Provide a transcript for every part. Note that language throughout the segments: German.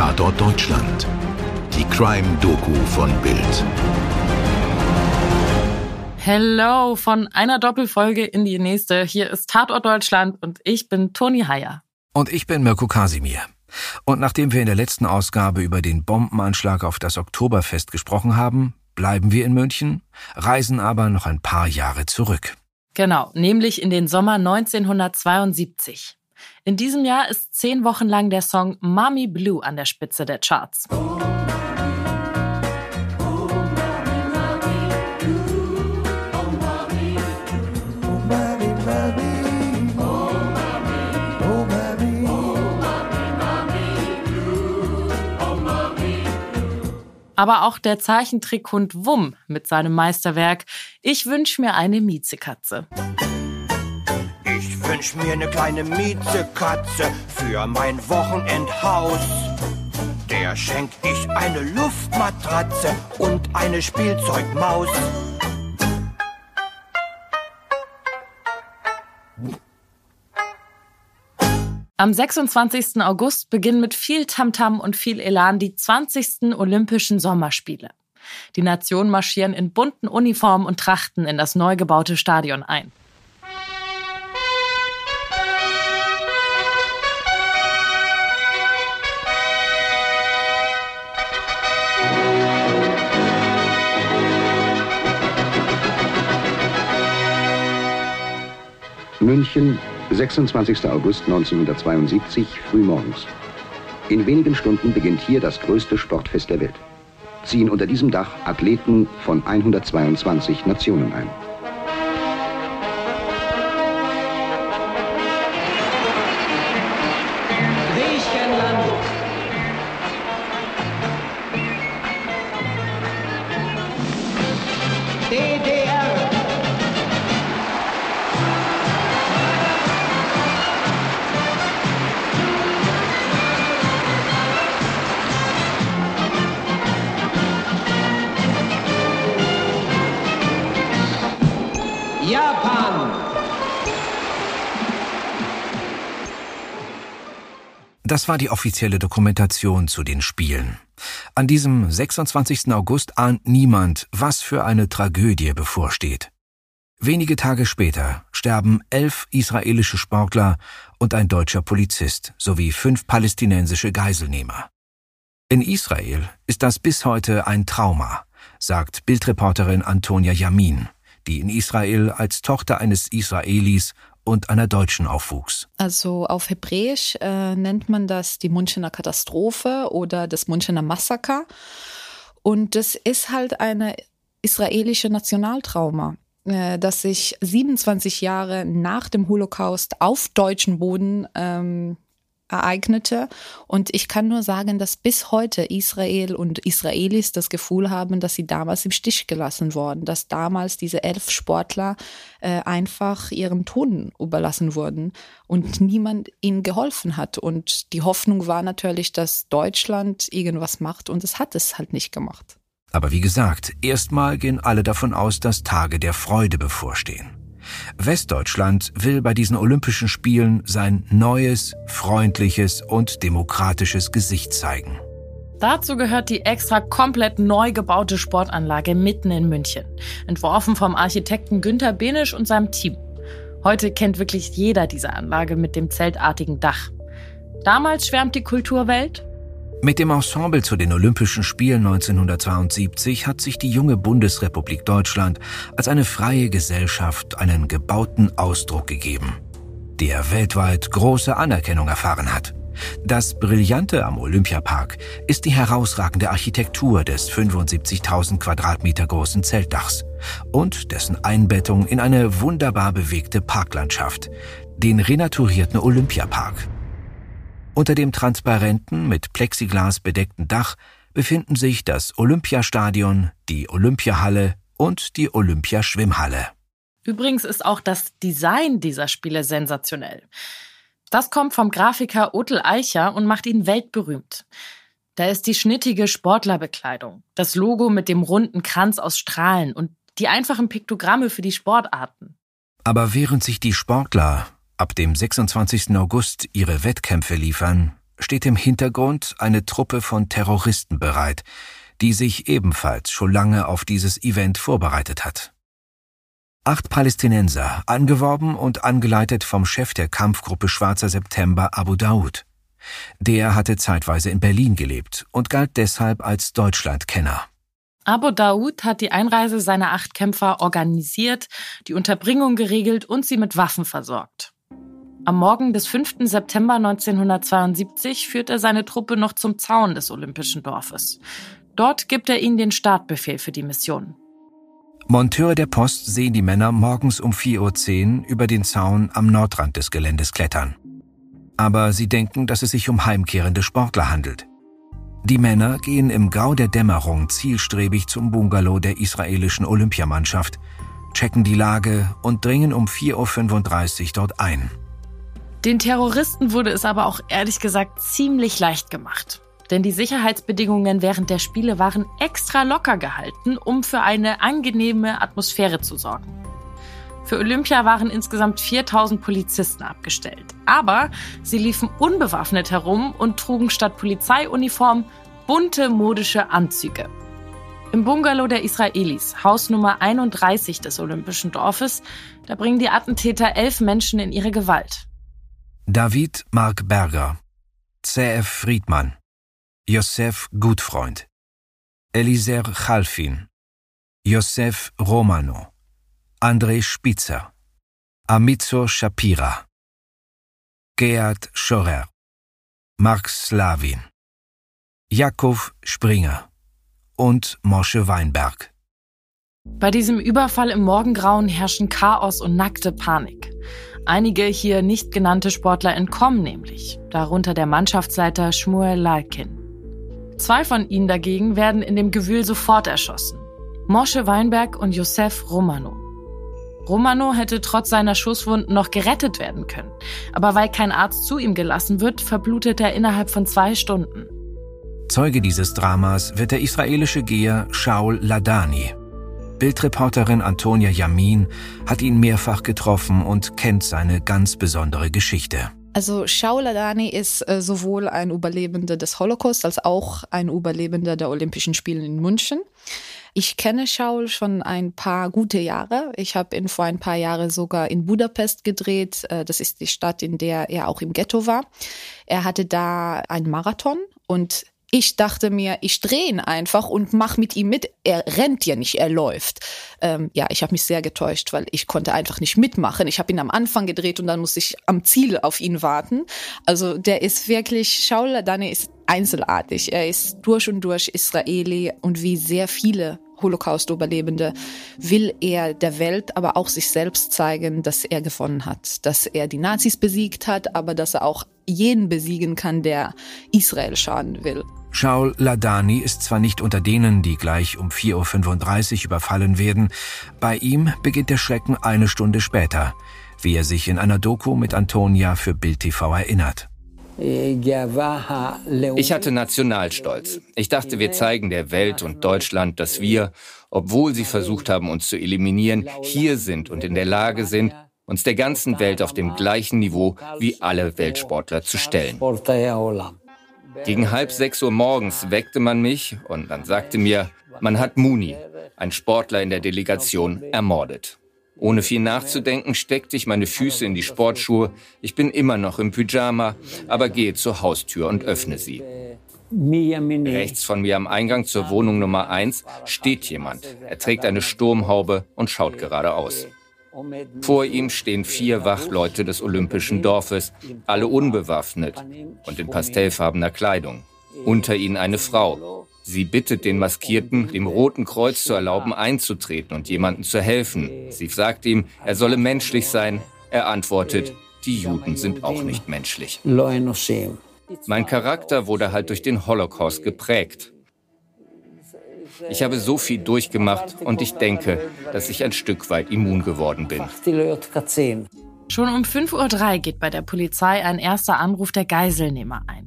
Tatort Deutschland. Die Crime-Doku von Bild. Hello von einer Doppelfolge in die nächste. Hier ist Tatort Deutschland und ich bin Toni Heyer. Und ich bin Mirko Kasimir. Und nachdem wir in der letzten Ausgabe über den Bombenanschlag auf das Oktoberfest gesprochen haben, bleiben wir in München, reisen aber noch ein paar Jahre zurück. Genau, nämlich in den Sommer 1972. In diesem Jahr ist zehn Wochen lang der Song Mommy Blue an der Spitze der Charts. aber auch der Zeichentrickhund Wumm mit seinem Meisterwerk Ich wünsch mir eine Miezekatze. Wünsch mir eine kleine Miezekatze für mein Wochenendhaus. Der schenk ich eine Luftmatratze und eine Spielzeugmaus. Am 26. August beginnen mit viel Tamtam und viel Elan die 20. Olympischen Sommerspiele. Die Nationen marschieren in bunten Uniformen und Trachten in das neu gebaute Stadion ein. München, 26. August 1972, frühmorgens. In wenigen Stunden beginnt hier das größte Sportfest der Welt. Ziehen unter diesem Dach Athleten von 122 Nationen ein. Das war die offizielle Dokumentation zu den Spielen. An diesem 26. August ahnt niemand, was für eine Tragödie bevorsteht. Wenige Tage später sterben elf israelische Sportler und ein deutscher Polizist sowie fünf palästinensische Geiselnehmer. In Israel ist das bis heute ein Trauma, sagt Bildreporterin Antonia Yamin, die in Israel als Tochter eines Israelis und einer Deutschen aufwuchs. Also auf Hebräisch äh, nennt man das die Münchener Katastrophe oder das Münchener Massaker. Und das ist halt eine israelische Nationaltrauma, äh, das sich 27 Jahre nach dem Holocaust auf deutschem Boden ähm, ereignete. Und ich kann nur sagen, dass bis heute Israel und Israelis das Gefühl haben, dass sie damals im Stich gelassen wurden, dass damals diese elf Sportler äh, einfach ihren Toten überlassen wurden und niemand ihnen geholfen hat. Und die Hoffnung war natürlich, dass Deutschland irgendwas macht und es hat es halt nicht gemacht. Aber wie gesagt, erstmal gehen alle davon aus, dass Tage der Freude bevorstehen. Westdeutschland will bei diesen Olympischen Spielen sein neues, freundliches und demokratisches Gesicht zeigen. Dazu gehört die extra komplett neu gebaute Sportanlage mitten in München, entworfen vom Architekten Günther Benisch und seinem Team. Heute kennt wirklich jeder diese Anlage mit dem zeltartigen Dach. Damals schwärmt die Kulturwelt, mit dem Ensemble zu den Olympischen Spielen 1972 hat sich die junge Bundesrepublik Deutschland als eine freie Gesellschaft einen gebauten Ausdruck gegeben, der weltweit große Anerkennung erfahren hat. Das Brillante am Olympiapark ist die herausragende Architektur des 75.000 Quadratmeter großen Zeltdachs und dessen Einbettung in eine wunderbar bewegte Parklandschaft, den renaturierten Olympiapark. Unter dem transparenten, mit Plexiglas bedeckten Dach befinden sich das Olympiastadion, die Olympiahalle und die Olympiaschwimmhalle. Übrigens ist auch das Design dieser Spiele sensationell. Das kommt vom Grafiker Otel Eicher und macht ihn weltberühmt. Da ist die schnittige Sportlerbekleidung, das Logo mit dem runden Kranz aus Strahlen und die einfachen Piktogramme für die Sportarten. Aber während sich die Sportler ab dem 26. August ihre Wettkämpfe liefern, steht im Hintergrund eine Truppe von Terroristen bereit, die sich ebenfalls schon lange auf dieses Event vorbereitet hat. Acht Palästinenser, angeworben und angeleitet vom Chef der Kampfgruppe Schwarzer September Abu Daoud. Der hatte zeitweise in Berlin gelebt und galt deshalb als Deutschlandkenner. Abu Daoud hat die Einreise seiner acht Kämpfer organisiert, die Unterbringung geregelt und sie mit Waffen versorgt. Am Morgen des 5. September 1972 führt er seine Truppe noch zum Zaun des Olympischen Dorfes. Dort gibt er ihnen den Startbefehl für die Mission. Monteure der Post sehen die Männer morgens um 4.10 Uhr über den Zaun am Nordrand des Geländes klettern. Aber sie denken, dass es sich um heimkehrende Sportler handelt. Die Männer gehen im Grau der Dämmerung zielstrebig zum Bungalow der israelischen Olympiamannschaft, checken die Lage und dringen um 4.35 Uhr dort ein. Den Terroristen wurde es aber auch ehrlich gesagt ziemlich leicht gemacht. Denn die Sicherheitsbedingungen während der Spiele waren extra locker gehalten, um für eine angenehme Atmosphäre zu sorgen. Für Olympia waren insgesamt 4000 Polizisten abgestellt. Aber sie liefen unbewaffnet herum und trugen statt Polizeiuniform bunte modische Anzüge. Im Bungalow der Israelis, Haus Nummer 31 des Olympischen Dorfes, da bringen die Attentäter elf Menschen in ihre Gewalt. David Mark Berger, C.F. Friedmann, Josef Gutfreund, Eliser Chalfin, Josef Romano, André Spitzer, Amizo Shapira, Gerhard Schorer, Max Slavin, Jakov Springer und Mosche Weinberg. Bei diesem Überfall im Morgengrauen herrschen Chaos und nackte Panik. Einige hier nicht genannte Sportler entkommen nämlich, darunter der Mannschaftsleiter Shmuel Lalkin. Zwei von ihnen dagegen werden in dem Gewühl sofort erschossen. Mosche Weinberg und Josef Romano. Romano hätte trotz seiner Schusswunden noch gerettet werden können. Aber weil kein Arzt zu ihm gelassen wird, verblutet er innerhalb von zwei Stunden. Zeuge dieses Dramas wird der israelische Geher Shaul Ladani. Bildreporterin Antonia Yamin hat ihn mehrfach getroffen und kennt seine ganz besondere Geschichte. Also Shaul Ladani ist äh, sowohl ein Überlebender des Holocaust als auch ein Überlebender der Olympischen Spiele in München. Ich kenne Shaul schon ein paar gute Jahre. Ich habe ihn vor ein paar Jahren sogar in Budapest gedreht. Äh, das ist die Stadt, in der er auch im Ghetto war. Er hatte da einen Marathon und ich dachte mir, ich drehe ihn einfach und mach mit ihm mit. Er rennt ja nicht, er läuft. Ähm, ja, ich habe mich sehr getäuscht, weil ich konnte einfach nicht mitmachen. Ich habe ihn am Anfang gedreht und dann musste ich am Ziel auf ihn warten. Also der ist wirklich, Shaul Dani ist einzelartig. Er ist durch und durch Israeli und wie sehr viele Holocaust-Überlebende will er der Welt, aber auch sich selbst zeigen, dass er gewonnen hat, dass er die Nazis besiegt hat, aber dass er auch jeden besiegen kann, der Israel schaden will. Shaul Ladani ist zwar nicht unter denen, die gleich um 4.35 Uhr überfallen werden, bei ihm beginnt der Schrecken eine Stunde später, wie er sich in einer Doku mit Antonia für Bild TV erinnert. Ich hatte Nationalstolz. Ich dachte, wir zeigen der Welt und Deutschland, dass wir, obwohl sie versucht haben, uns zu eliminieren, hier sind und in der Lage sind, uns der ganzen Welt auf dem gleichen Niveau wie alle Weltsportler zu stellen. Gegen halb sechs Uhr morgens weckte man mich und dann sagte mir, man hat Muni, ein Sportler in der Delegation, ermordet. Ohne viel nachzudenken steckte ich meine Füße in die Sportschuhe. Ich bin immer noch im Pyjama, aber gehe zur Haustür und öffne sie. Rechts von mir am Eingang zur Wohnung Nummer eins steht jemand. Er trägt eine Sturmhaube und schaut geradeaus. Vor ihm stehen vier Wachleute des Olympischen Dorfes, alle unbewaffnet und in pastellfarbener Kleidung. Unter ihnen eine Frau. Sie bittet den Maskierten, dem Roten Kreuz zu erlauben, einzutreten und jemandem zu helfen. Sie sagt ihm, er solle menschlich sein. Er antwortet, die Juden sind auch nicht menschlich. Mein Charakter wurde halt durch den Holocaust geprägt. Ich habe so viel durchgemacht und ich denke, dass ich ein Stück weit immun geworden bin. Schon um 5.03 Uhr geht bei der Polizei ein erster Anruf der Geiselnehmer ein.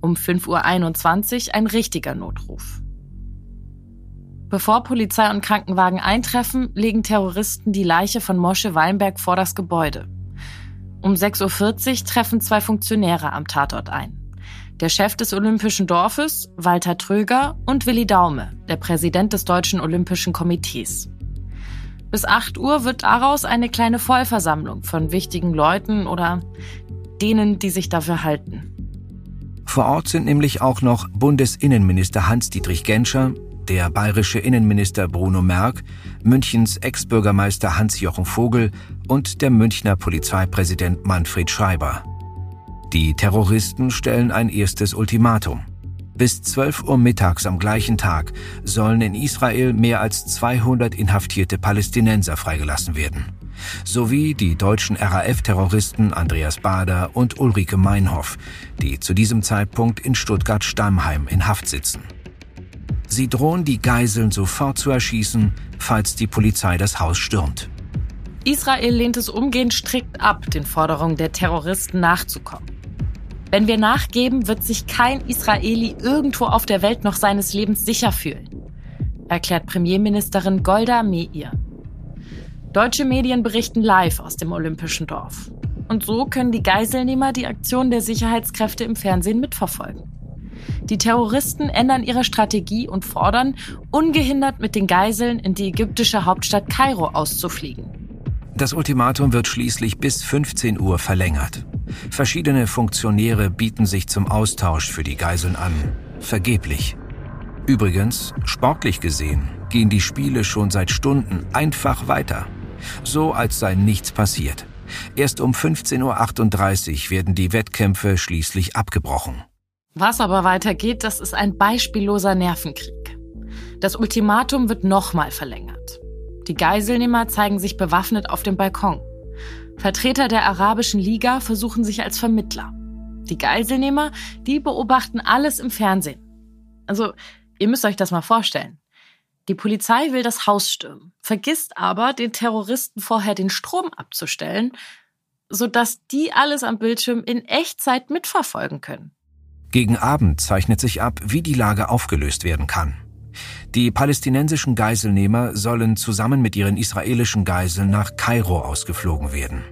Um 5.21 Uhr ein richtiger Notruf. Bevor Polizei und Krankenwagen eintreffen, legen Terroristen die Leiche von Mosche Weinberg vor das Gebäude. Um 6.40 Uhr treffen zwei Funktionäre am Tatort ein. Der Chef des Olympischen Dorfes, Walter Tröger, und Willi Daume, der Präsident des Deutschen Olympischen Komitees. Bis 8 Uhr wird daraus eine kleine Vollversammlung von wichtigen Leuten oder denen, die sich dafür halten. Vor Ort sind nämlich auch noch Bundesinnenminister Hans-Dietrich Genscher, der bayerische Innenminister Bruno Merck, Münchens Ex-Bürgermeister Hans-Jochen Vogel und der Münchner Polizeipräsident Manfred Schreiber. Die Terroristen stellen ein erstes Ultimatum. Bis 12 Uhr mittags am gleichen Tag sollen in Israel mehr als 200 inhaftierte Palästinenser freigelassen werden. Sowie die deutschen RAF-Terroristen Andreas Bader und Ulrike Meinhoff, die zu diesem Zeitpunkt in Stuttgart-Stammheim in Haft sitzen. Sie drohen, die Geiseln sofort zu erschießen, falls die Polizei das Haus stürmt. Israel lehnt es umgehend strikt ab, den Forderungen der Terroristen nachzukommen. Wenn wir nachgeben, wird sich kein Israeli irgendwo auf der Welt noch seines Lebens sicher fühlen, erklärt Premierministerin Golda Meir. Deutsche Medien berichten live aus dem Olympischen Dorf. Und so können die Geiselnehmer die Aktion der Sicherheitskräfte im Fernsehen mitverfolgen. Die Terroristen ändern ihre Strategie und fordern, ungehindert mit den Geiseln in die ägyptische Hauptstadt Kairo auszufliegen. Das Ultimatum wird schließlich bis 15 Uhr verlängert. Verschiedene Funktionäre bieten sich zum Austausch für die Geiseln an. Vergeblich. Übrigens, sportlich gesehen, gehen die Spiele schon seit Stunden einfach weiter. So als sei nichts passiert. Erst um 15.38 Uhr werden die Wettkämpfe schließlich abgebrochen. Was aber weitergeht, das ist ein beispielloser Nervenkrieg. Das Ultimatum wird nochmal verlängert. Die Geiselnehmer zeigen sich bewaffnet auf dem Balkon. Vertreter der Arabischen Liga versuchen sich als Vermittler. Die Geiselnehmer, die beobachten alles im Fernsehen. Also, ihr müsst euch das mal vorstellen. Die Polizei will das Haus stürmen, vergisst aber, den Terroristen vorher den Strom abzustellen, sodass die alles am Bildschirm in Echtzeit mitverfolgen können. Gegen Abend zeichnet sich ab, wie die Lage aufgelöst werden kann. Die palästinensischen Geiselnehmer sollen zusammen mit ihren israelischen Geiseln nach Kairo ausgeflogen werden.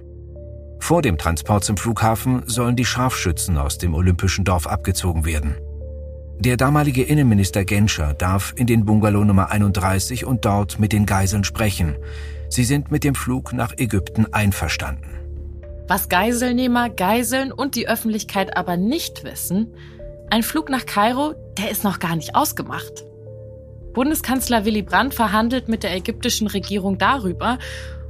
Vor dem Transport zum Flughafen sollen die Scharfschützen aus dem olympischen Dorf abgezogen werden. Der damalige Innenminister Genscher darf in den Bungalow Nummer 31 und dort mit den Geiseln sprechen. Sie sind mit dem Flug nach Ägypten einverstanden. Was Geiselnehmer, Geiseln und die Öffentlichkeit aber nicht wissen, ein Flug nach Kairo, der ist noch gar nicht ausgemacht. Bundeskanzler Willy Brandt verhandelt mit der ägyptischen Regierung darüber,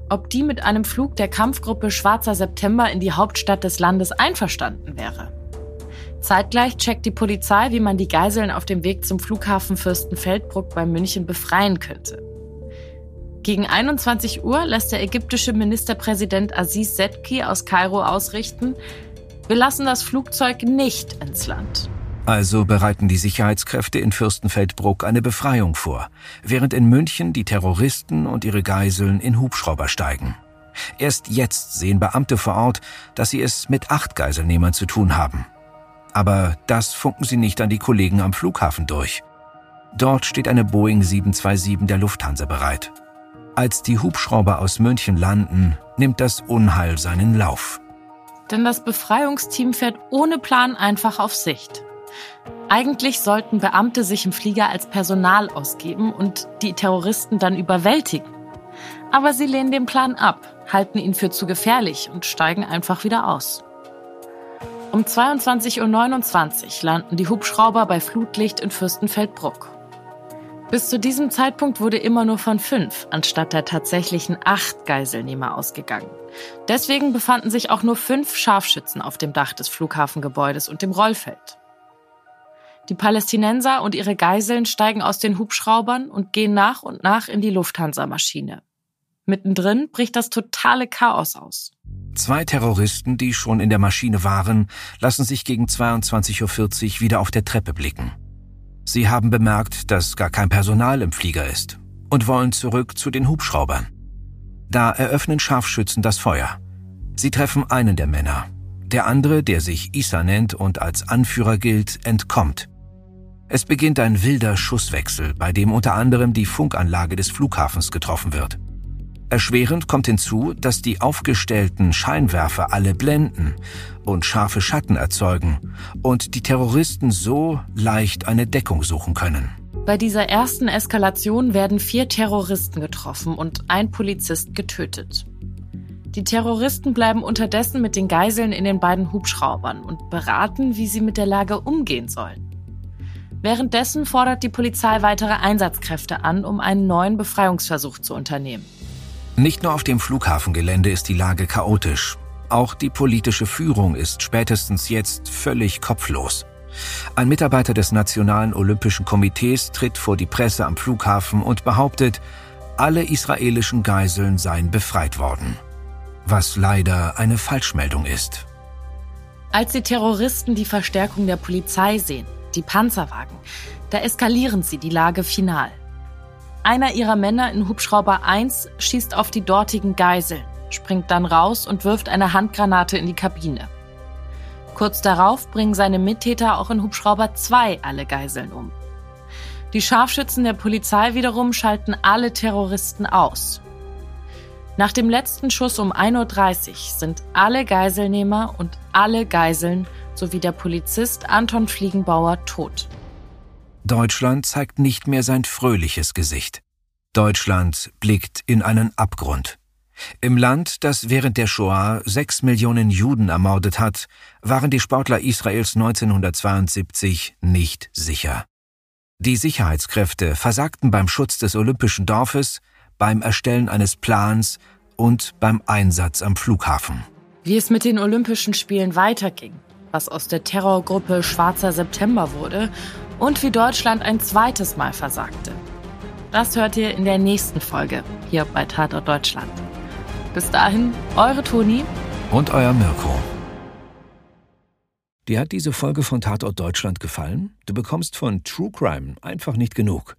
ob die mit einem Flug der Kampfgruppe Schwarzer September in die Hauptstadt des Landes einverstanden wäre. Zeitgleich checkt die Polizei, wie man die Geiseln auf dem Weg zum Flughafen Fürstenfeldbruck bei München befreien könnte. Gegen 21 Uhr lässt der ägyptische Ministerpräsident Aziz Setki aus Kairo ausrichten, wir lassen das Flugzeug nicht ins Land. Also bereiten die Sicherheitskräfte in Fürstenfeldbruck eine Befreiung vor, während in München die Terroristen und ihre Geiseln in Hubschrauber steigen. Erst jetzt sehen Beamte vor Ort, dass sie es mit acht Geiselnehmern zu tun haben. Aber das funken sie nicht an die Kollegen am Flughafen durch. Dort steht eine Boeing 727 der Lufthansa bereit. Als die Hubschrauber aus München landen, nimmt das Unheil seinen Lauf. Denn das Befreiungsteam fährt ohne Plan einfach auf Sicht. Eigentlich sollten Beamte sich im Flieger als Personal ausgeben und die Terroristen dann überwältigen. Aber sie lehnen den Plan ab, halten ihn für zu gefährlich und steigen einfach wieder aus. Um 22.29 Uhr landen die Hubschrauber bei Flutlicht in Fürstenfeldbruck. Bis zu diesem Zeitpunkt wurde immer nur von fünf anstatt der tatsächlichen acht Geiselnehmer ausgegangen. Deswegen befanden sich auch nur fünf Scharfschützen auf dem Dach des Flughafengebäudes und dem Rollfeld. Die Palästinenser und ihre Geiseln steigen aus den Hubschraubern und gehen nach und nach in die Lufthansa-Maschine. Mittendrin bricht das totale Chaos aus. Zwei Terroristen, die schon in der Maschine waren, lassen sich gegen 22.40 Uhr wieder auf der Treppe blicken. Sie haben bemerkt, dass gar kein Personal im Flieger ist und wollen zurück zu den Hubschraubern. Da eröffnen Scharfschützen das Feuer. Sie treffen einen der Männer. Der andere, der sich Isa nennt und als Anführer gilt, entkommt. Es beginnt ein wilder Schusswechsel, bei dem unter anderem die Funkanlage des Flughafens getroffen wird. Erschwerend kommt hinzu, dass die aufgestellten Scheinwerfer alle blenden und scharfe Schatten erzeugen und die Terroristen so leicht eine Deckung suchen können. Bei dieser ersten Eskalation werden vier Terroristen getroffen und ein Polizist getötet. Die Terroristen bleiben unterdessen mit den Geiseln in den beiden Hubschraubern und beraten, wie sie mit der Lage umgehen sollen. Währenddessen fordert die Polizei weitere Einsatzkräfte an, um einen neuen Befreiungsversuch zu unternehmen. Nicht nur auf dem Flughafengelände ist die Lage chaotisch. Auch die politische Führung ist spätestens jetzt völlig kopflos. Ein Mitarbeiter des Nationalen Olympischen Komitees tritt vor die Presse am Flughafen und behauptet, alle israelischen Geiseln seien befreit worden. Was leider eine Falschmeldung ist. Als die Terroristen die Verstärkung der Polizei sehen, die Panzerwagen, da eskalieren sie die Lage final. Einer ihrer Männer in Hubschrauber 1 schießt auf die dortigen Geiseln, springt dann raus und wirft eine Handgranate in die Kabine. Kurz darauf bringen seine Mittäter auch in Hubschrauber 2 alle Geiseln um. Die Scharfschützen der Polizei wiederum schalten alle Terroristen aus. Nach dem letzten Schuss um 1.30 Uhr sind alle Geiselnehmer und alle Geiseln sowie der Polizist Anton Fliegenbauer tot. Deutschland zeigt nicht mehr sein fröhliches Gesicht. Deutschland blickt in einen Abgrund. Im Land, das während der Shoah sechs Millionen Juden ermordet hat, waren die Sportler Israels 1972 nicht sicher. Die Sicherheitskräfte versagten beim Schutz des olympischen Dorfes, beim Erstellen eines Plans und beim Einsatz am Flughafen. Wie es mit den Olympischen Spielen weiterging, was aus der Terrorgruppe Schwarzer September wurde und wie Deutschland ein zweites Mal versagte. Das hört ihr in der nächsten Folge hier bei Tatort Deutschland. Bis dahin, eure Toni und euer Mirko. Dir hat diese Folge von Tatort Deutschland gefallen? Du bekommst von True Crime einfach nicht genug.